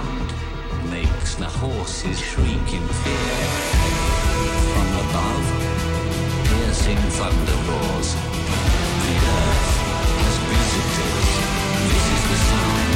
sound makes the horses shriek in fear. From above, piercing thunder roars. The earth has visitors. This is the sound.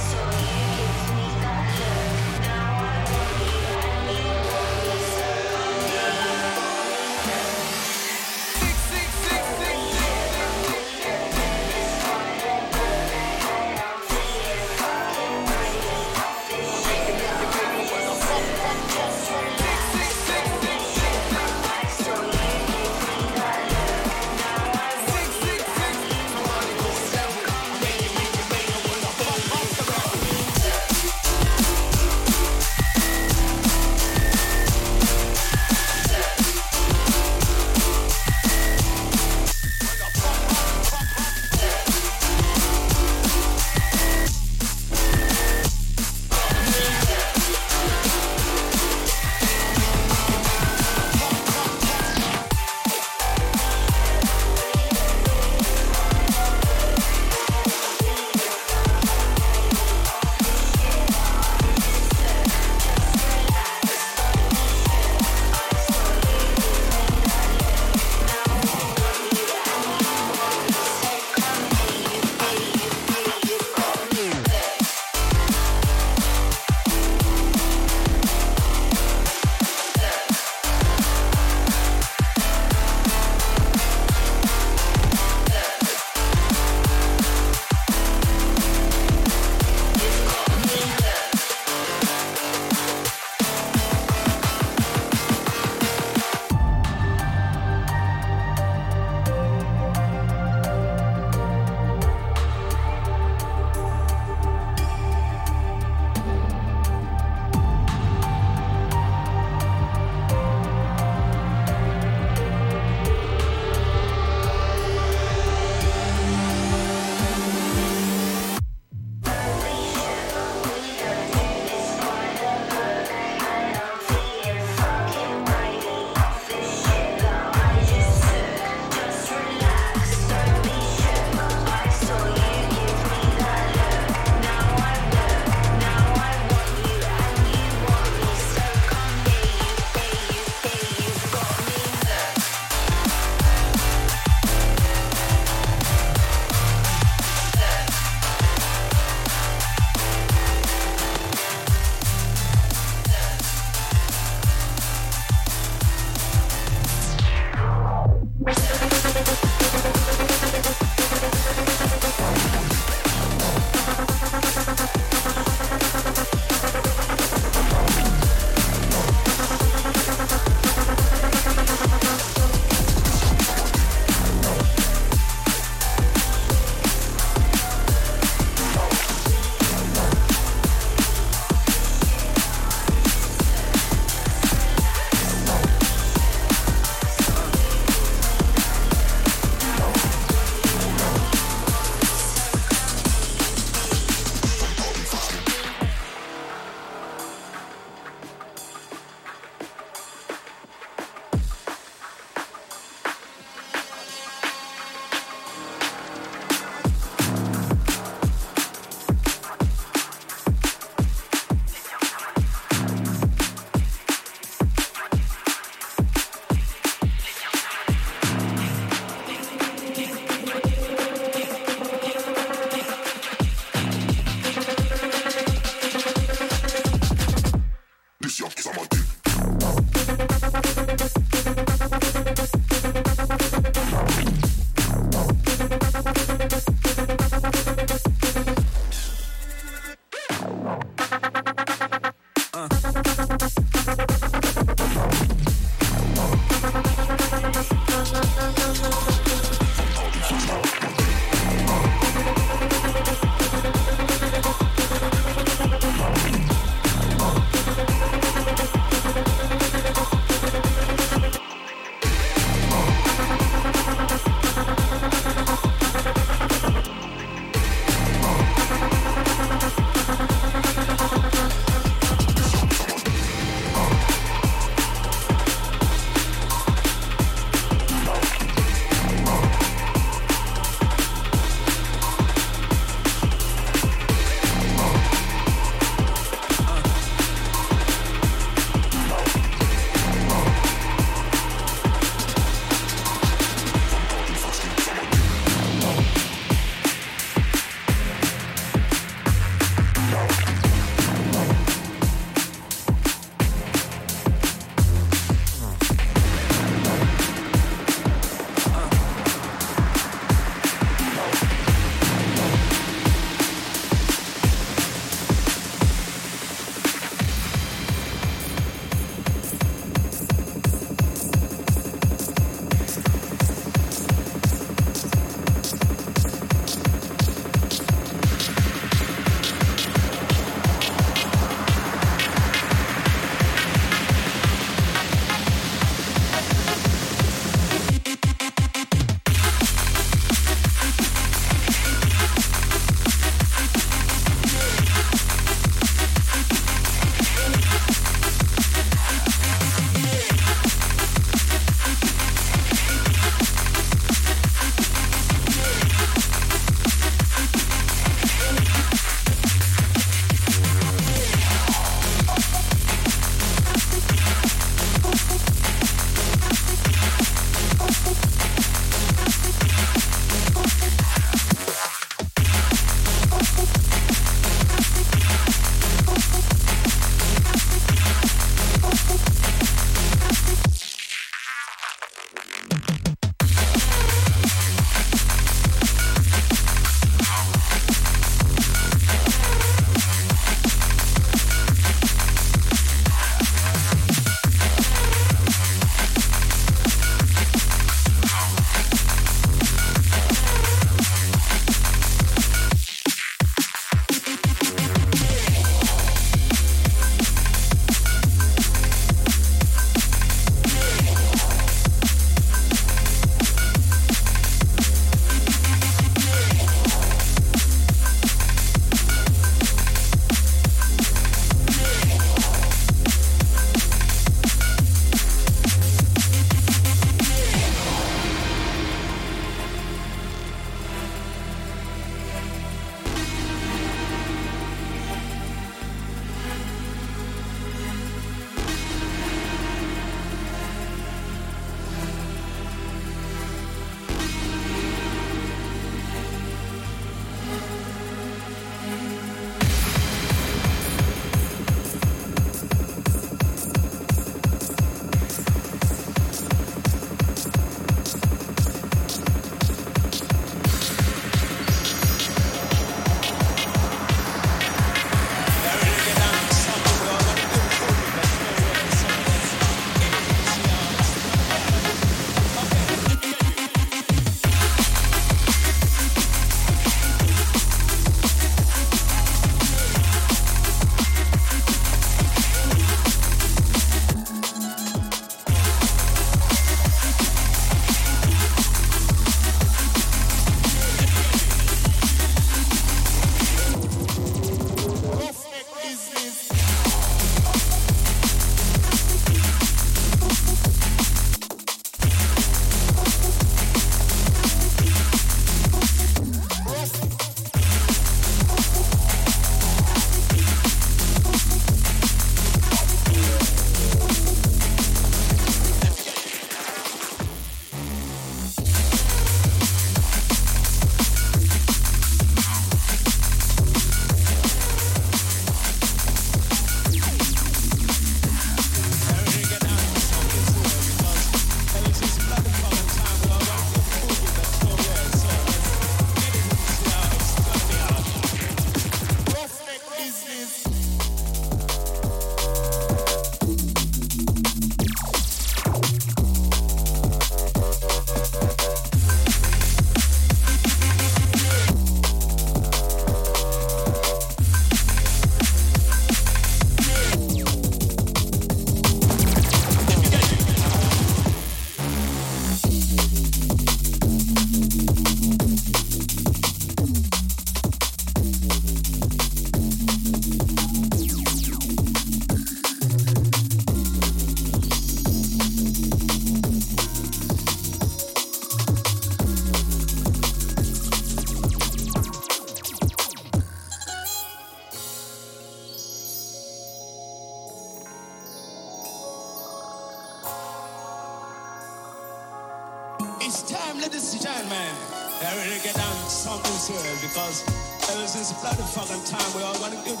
Fucking time we all want to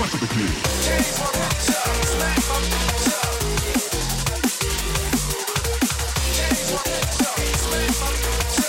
Change my picture, smash my picture. Change my picture, smash my picture.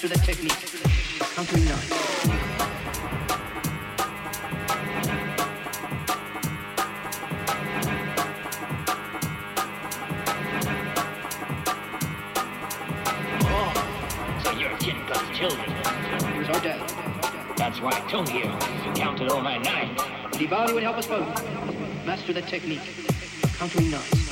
master the technique. How can you children. Who's our dad? That's why I told counted all my nine. Diwali would help us both. Master the technique. Counting nine.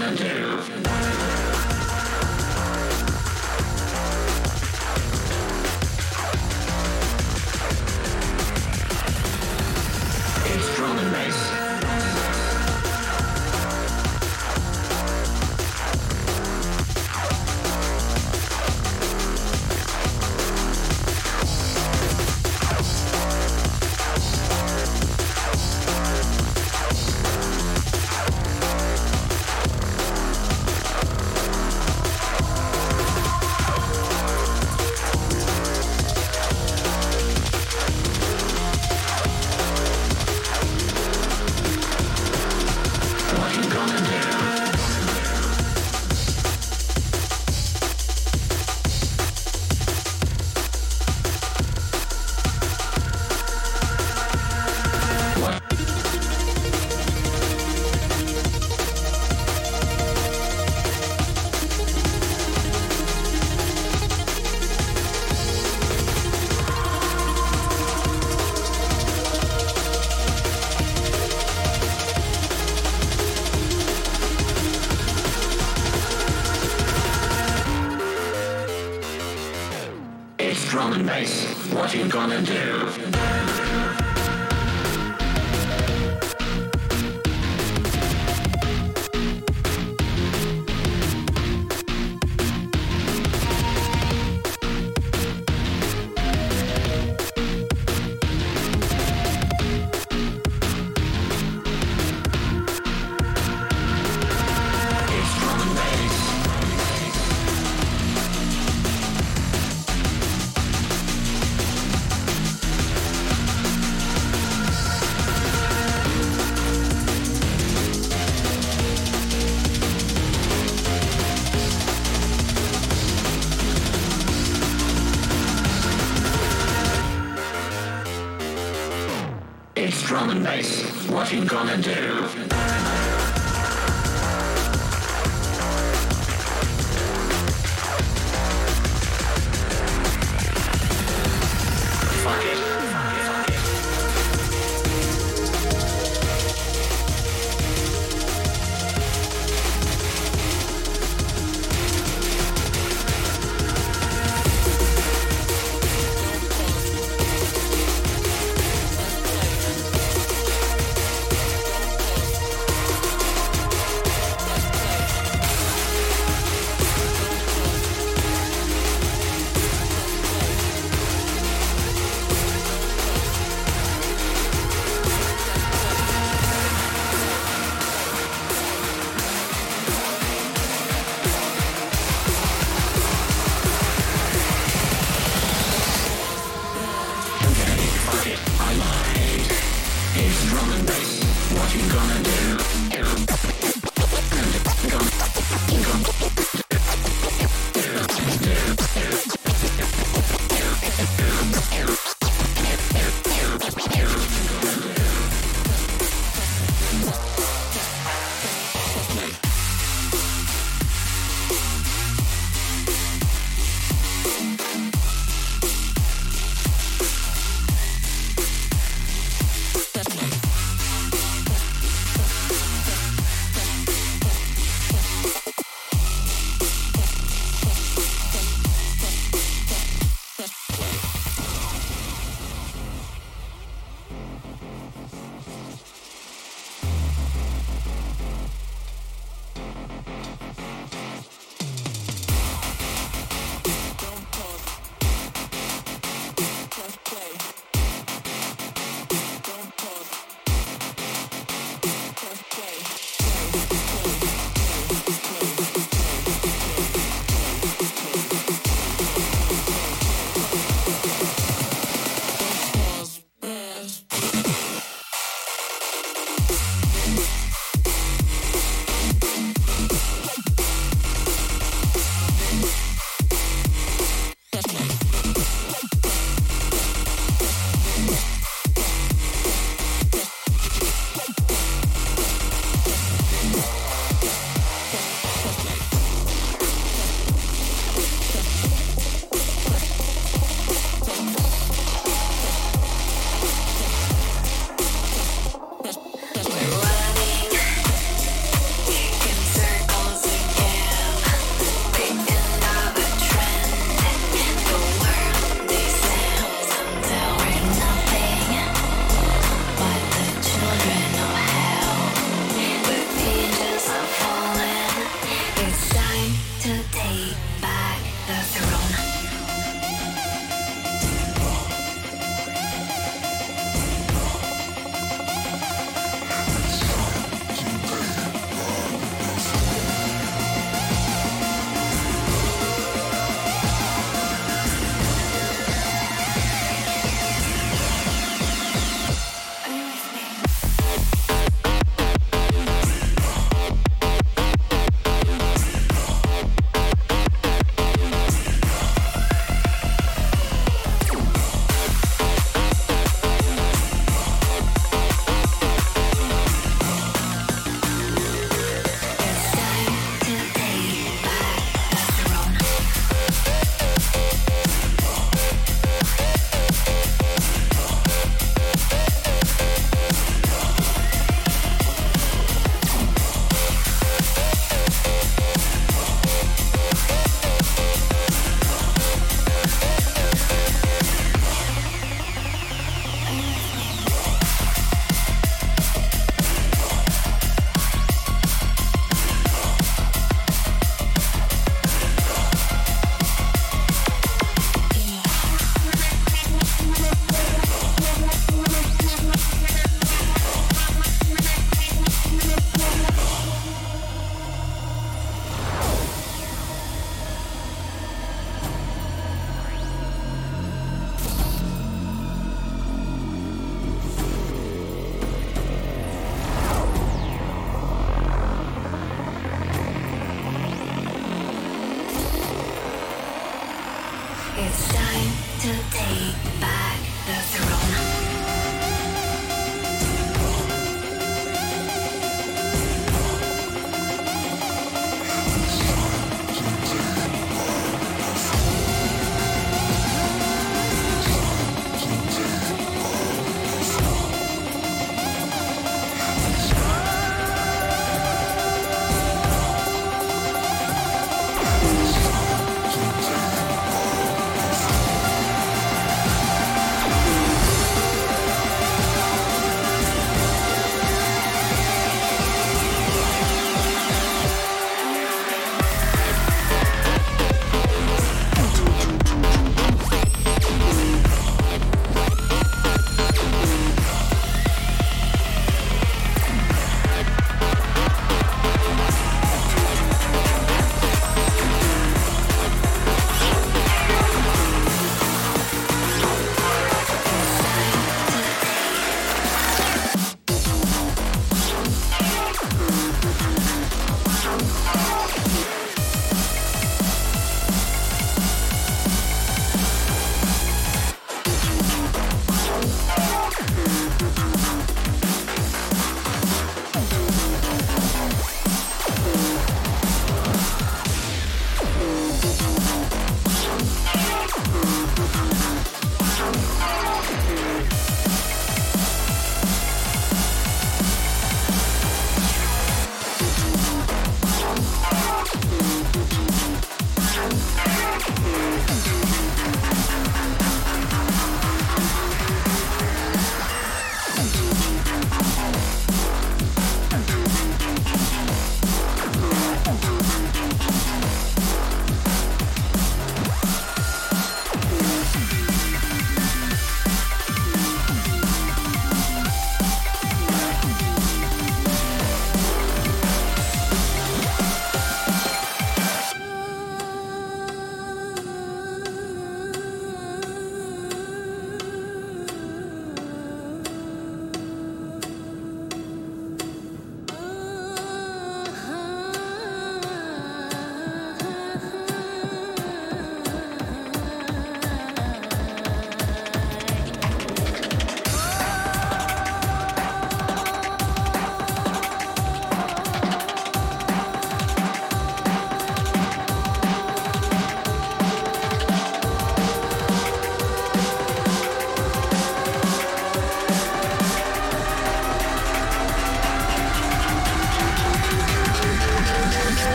What Bass. What you gonna do?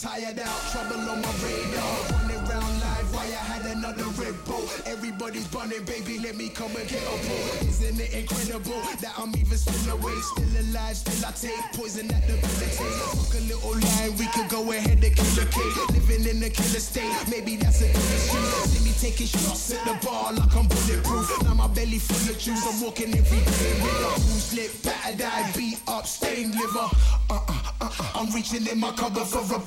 Tired out, trouble on my radar. Running round live, why I had another Red Bull. Everybody's bunning, baby, let me come and get a pull. Isn't it incredible that I'm even still awake, still alive, still I take poison at the debilitates. Fuck a little line, we could go ahead and kill a cake. Living in a killer state, maybe that's a good excuse. See me taking shots at the bar like I'm bulletproof. Now my belly full of juice, I'm walking every day with a lit, battered eye, beat up, stained liver. Uh, I'm reaching in my cupboard for a.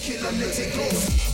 Killer, let it go.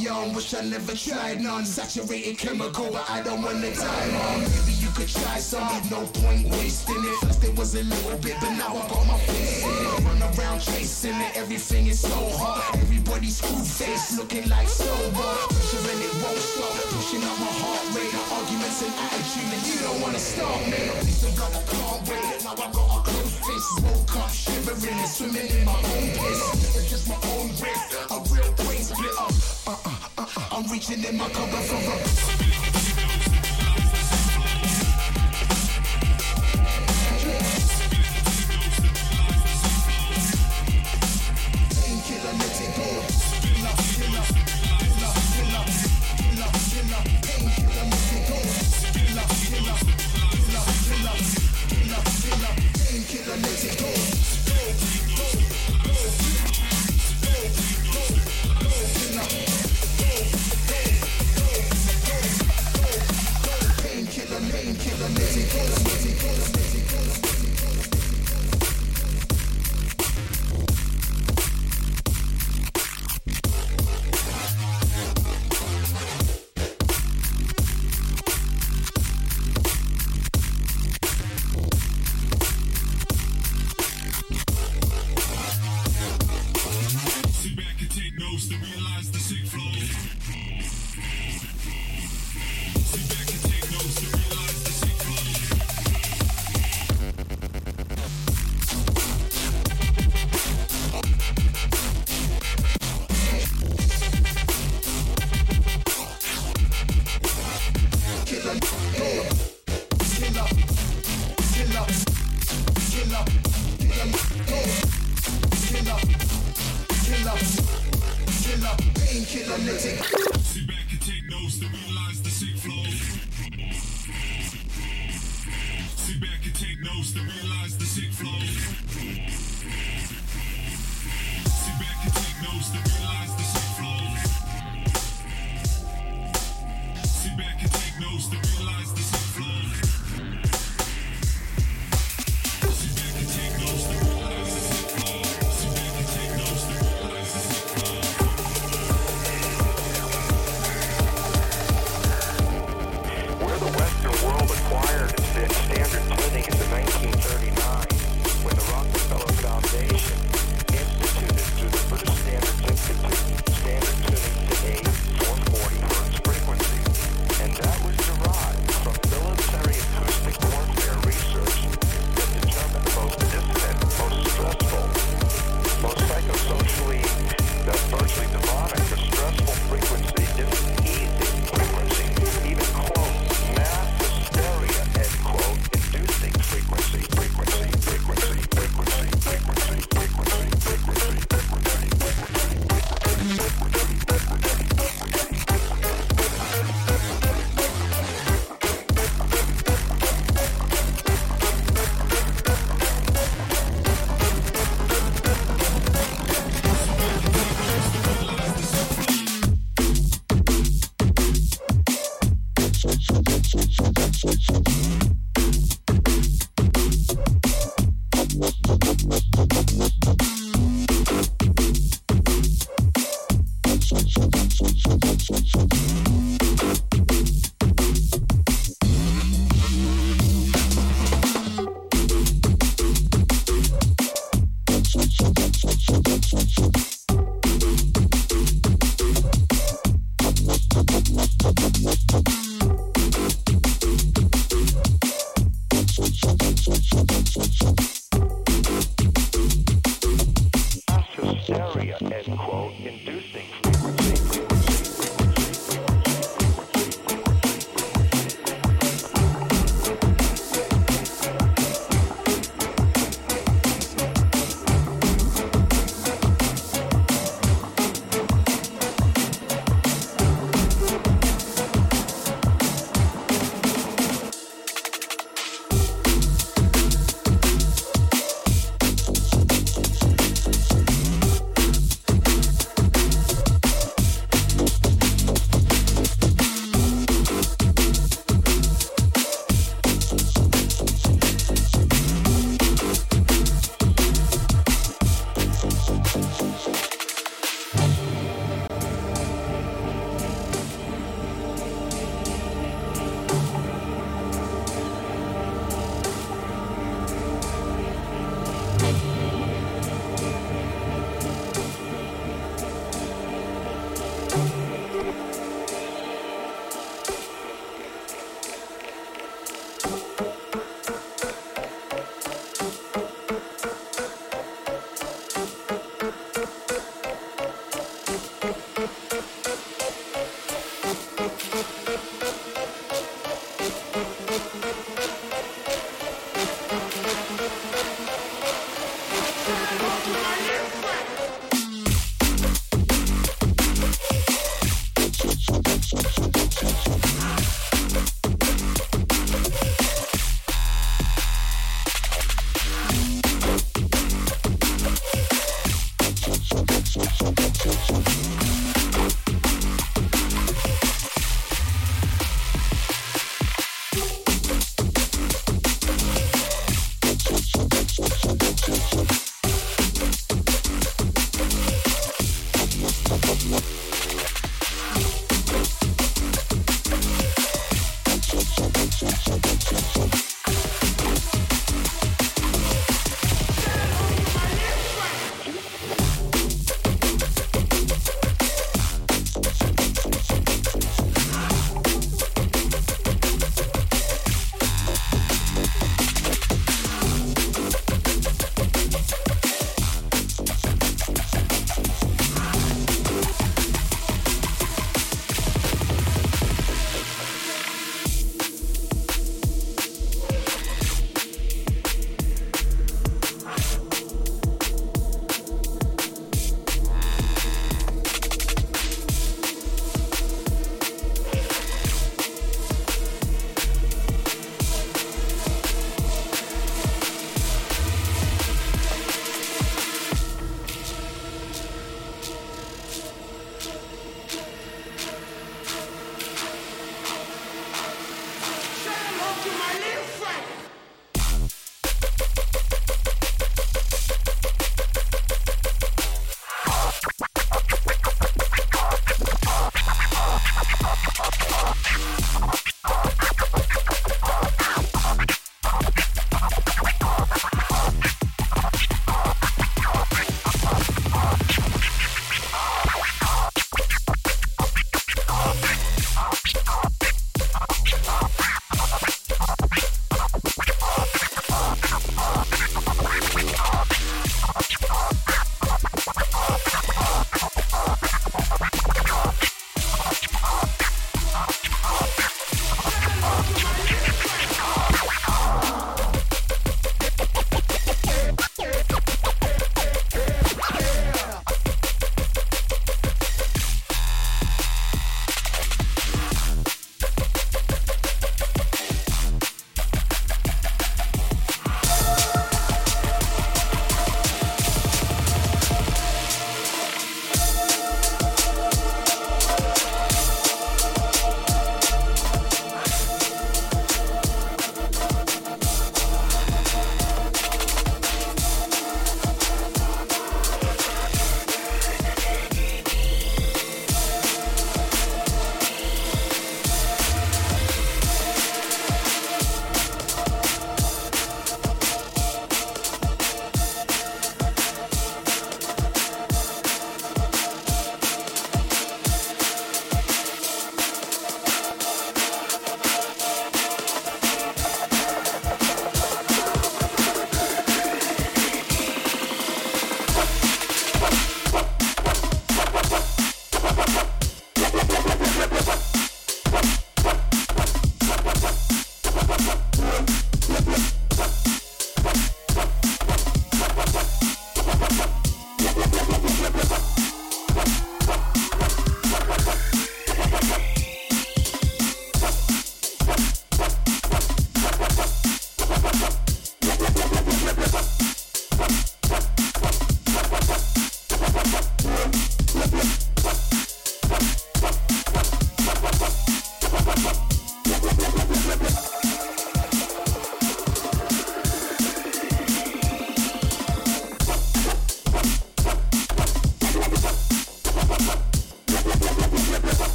Young. Wish I never tried none. Saturated chemical, but I don't wanna die, mom. Maybe you could try some, no point wasting it. First it was a little bit, but now I got my face in it. Run around chasing it, everything is so hot. Everybody's screw face, looking like sober. Pressure and it won't stop. Pushing up my heart rate, arguments and attitude, and you don't wanna stop me. Please don't God, I can't wait. Now I got a close fist, woke up shivering and swimming in my own piss. It's just my own risk, a real brain splitter. Uh uh uh uh, I'm reaching in my cupboard for a.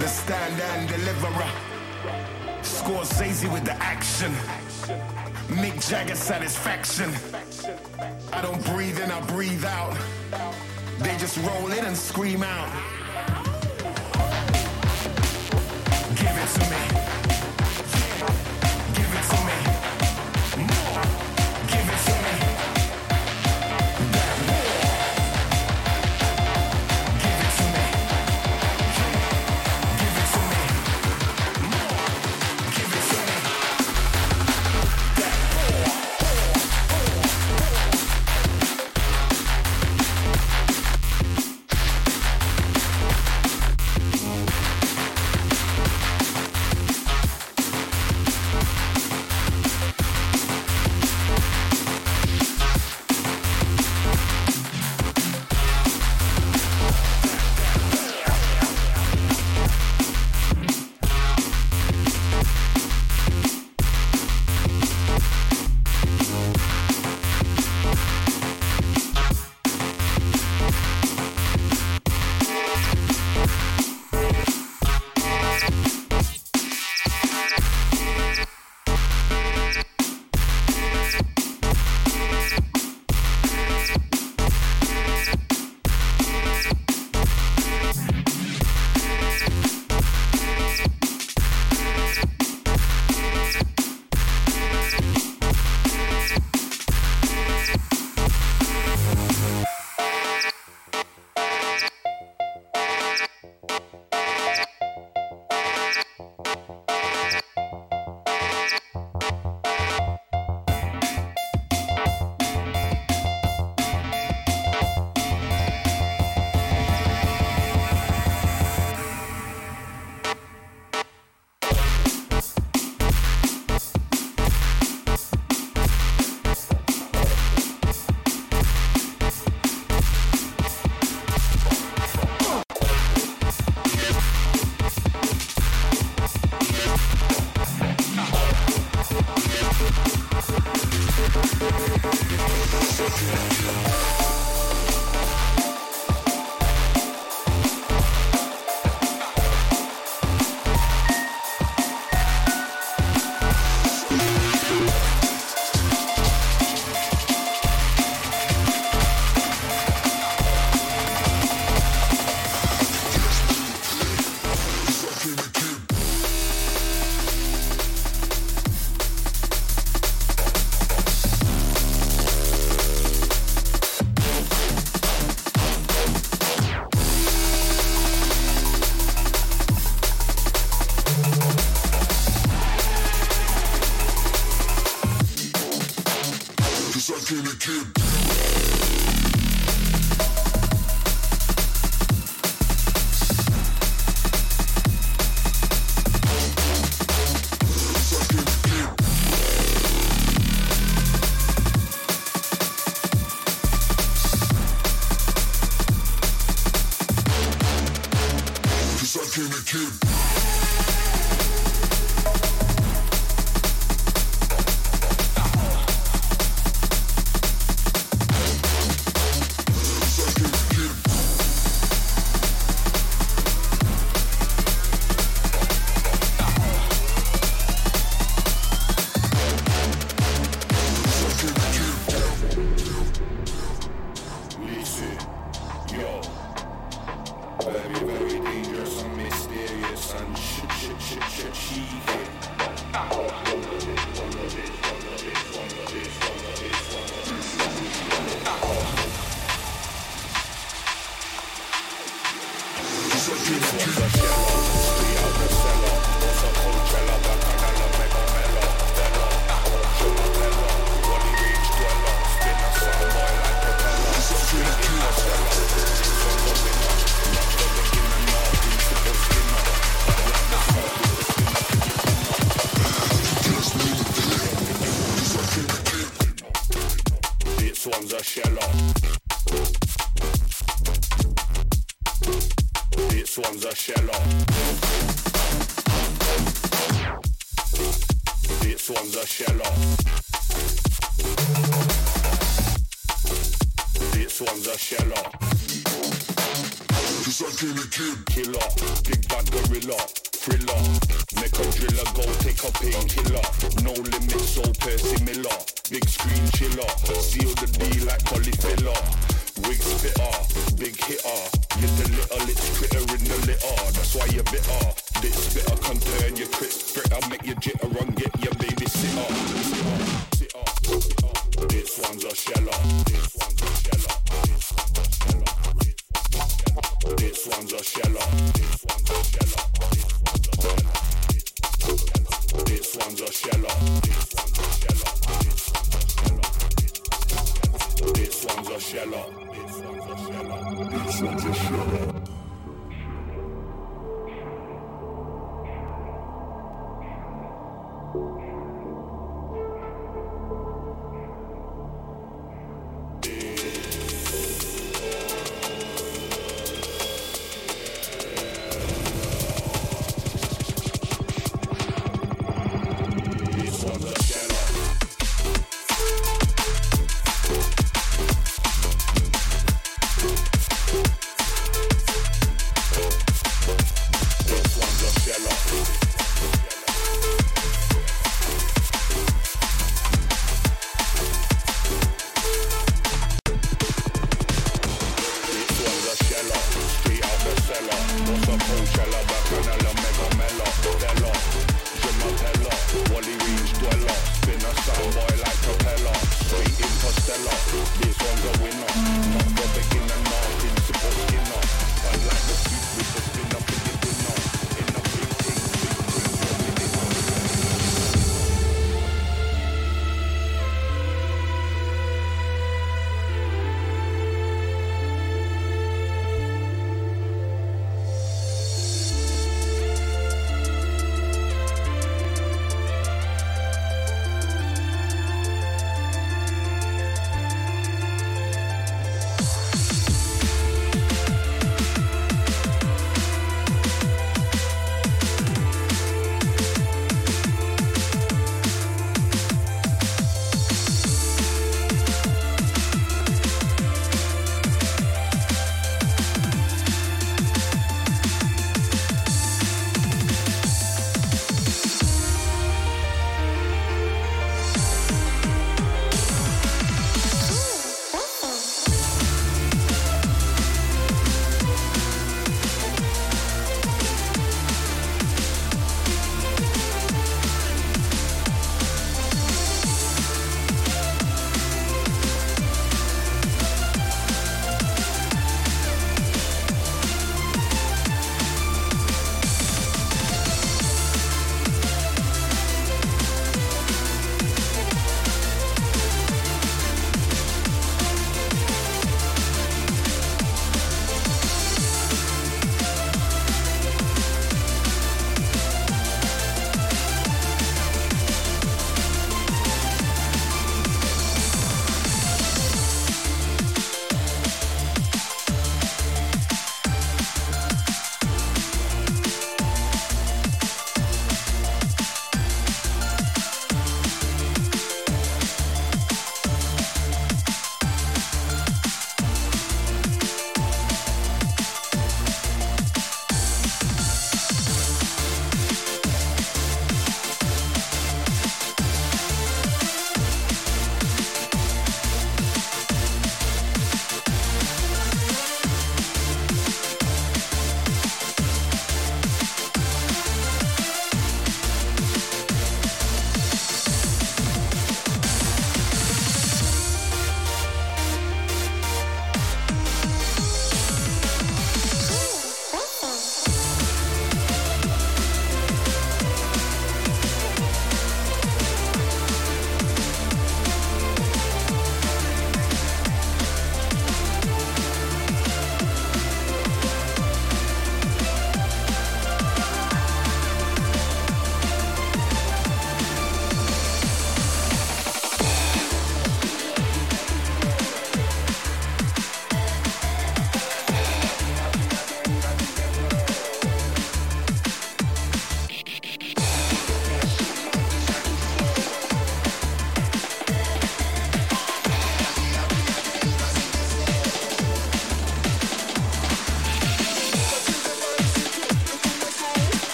the stand and deliverer. Scorsese with the action. Mick Jagger satisfaction. I don't breathe in, I breathe out. They just roll in and scream out. Give it to me. Yo. Very, very dangerous and mysterious and shit, shit, shit, shit, cheeky. I came a kid.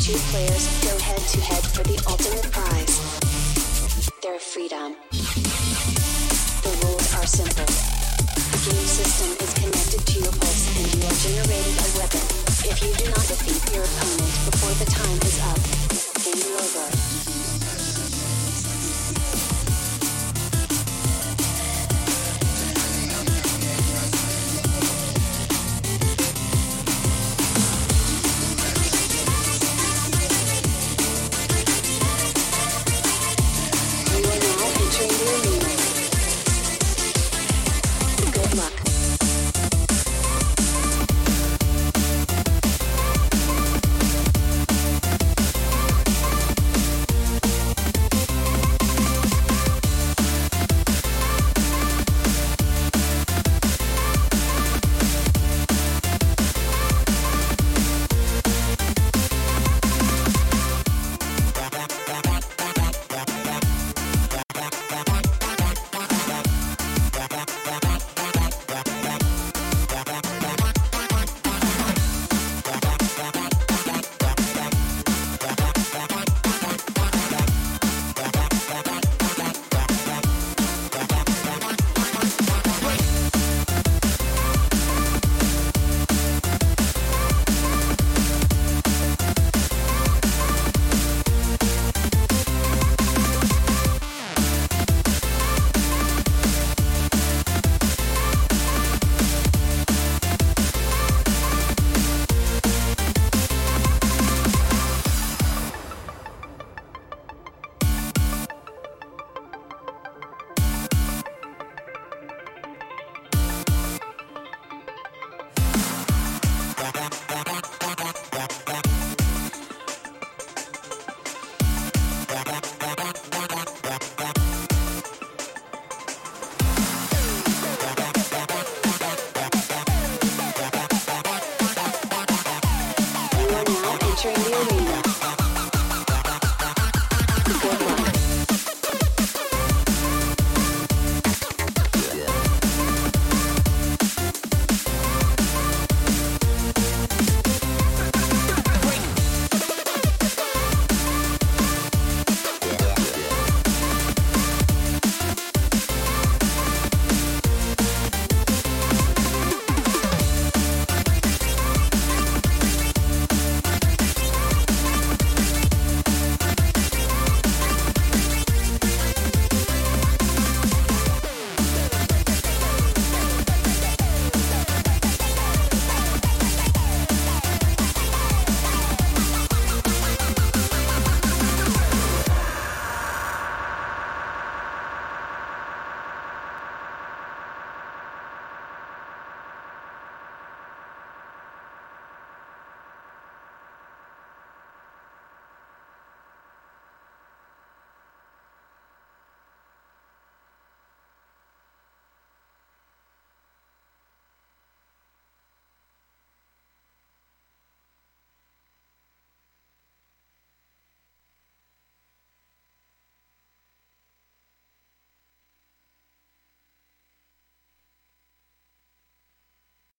Two players go head to head for the ultimate prize their freedom. The rules are simple. The game system is connected to your pulse and you are generating a weapon. If you do not defeat your opponent before the time is up, game over.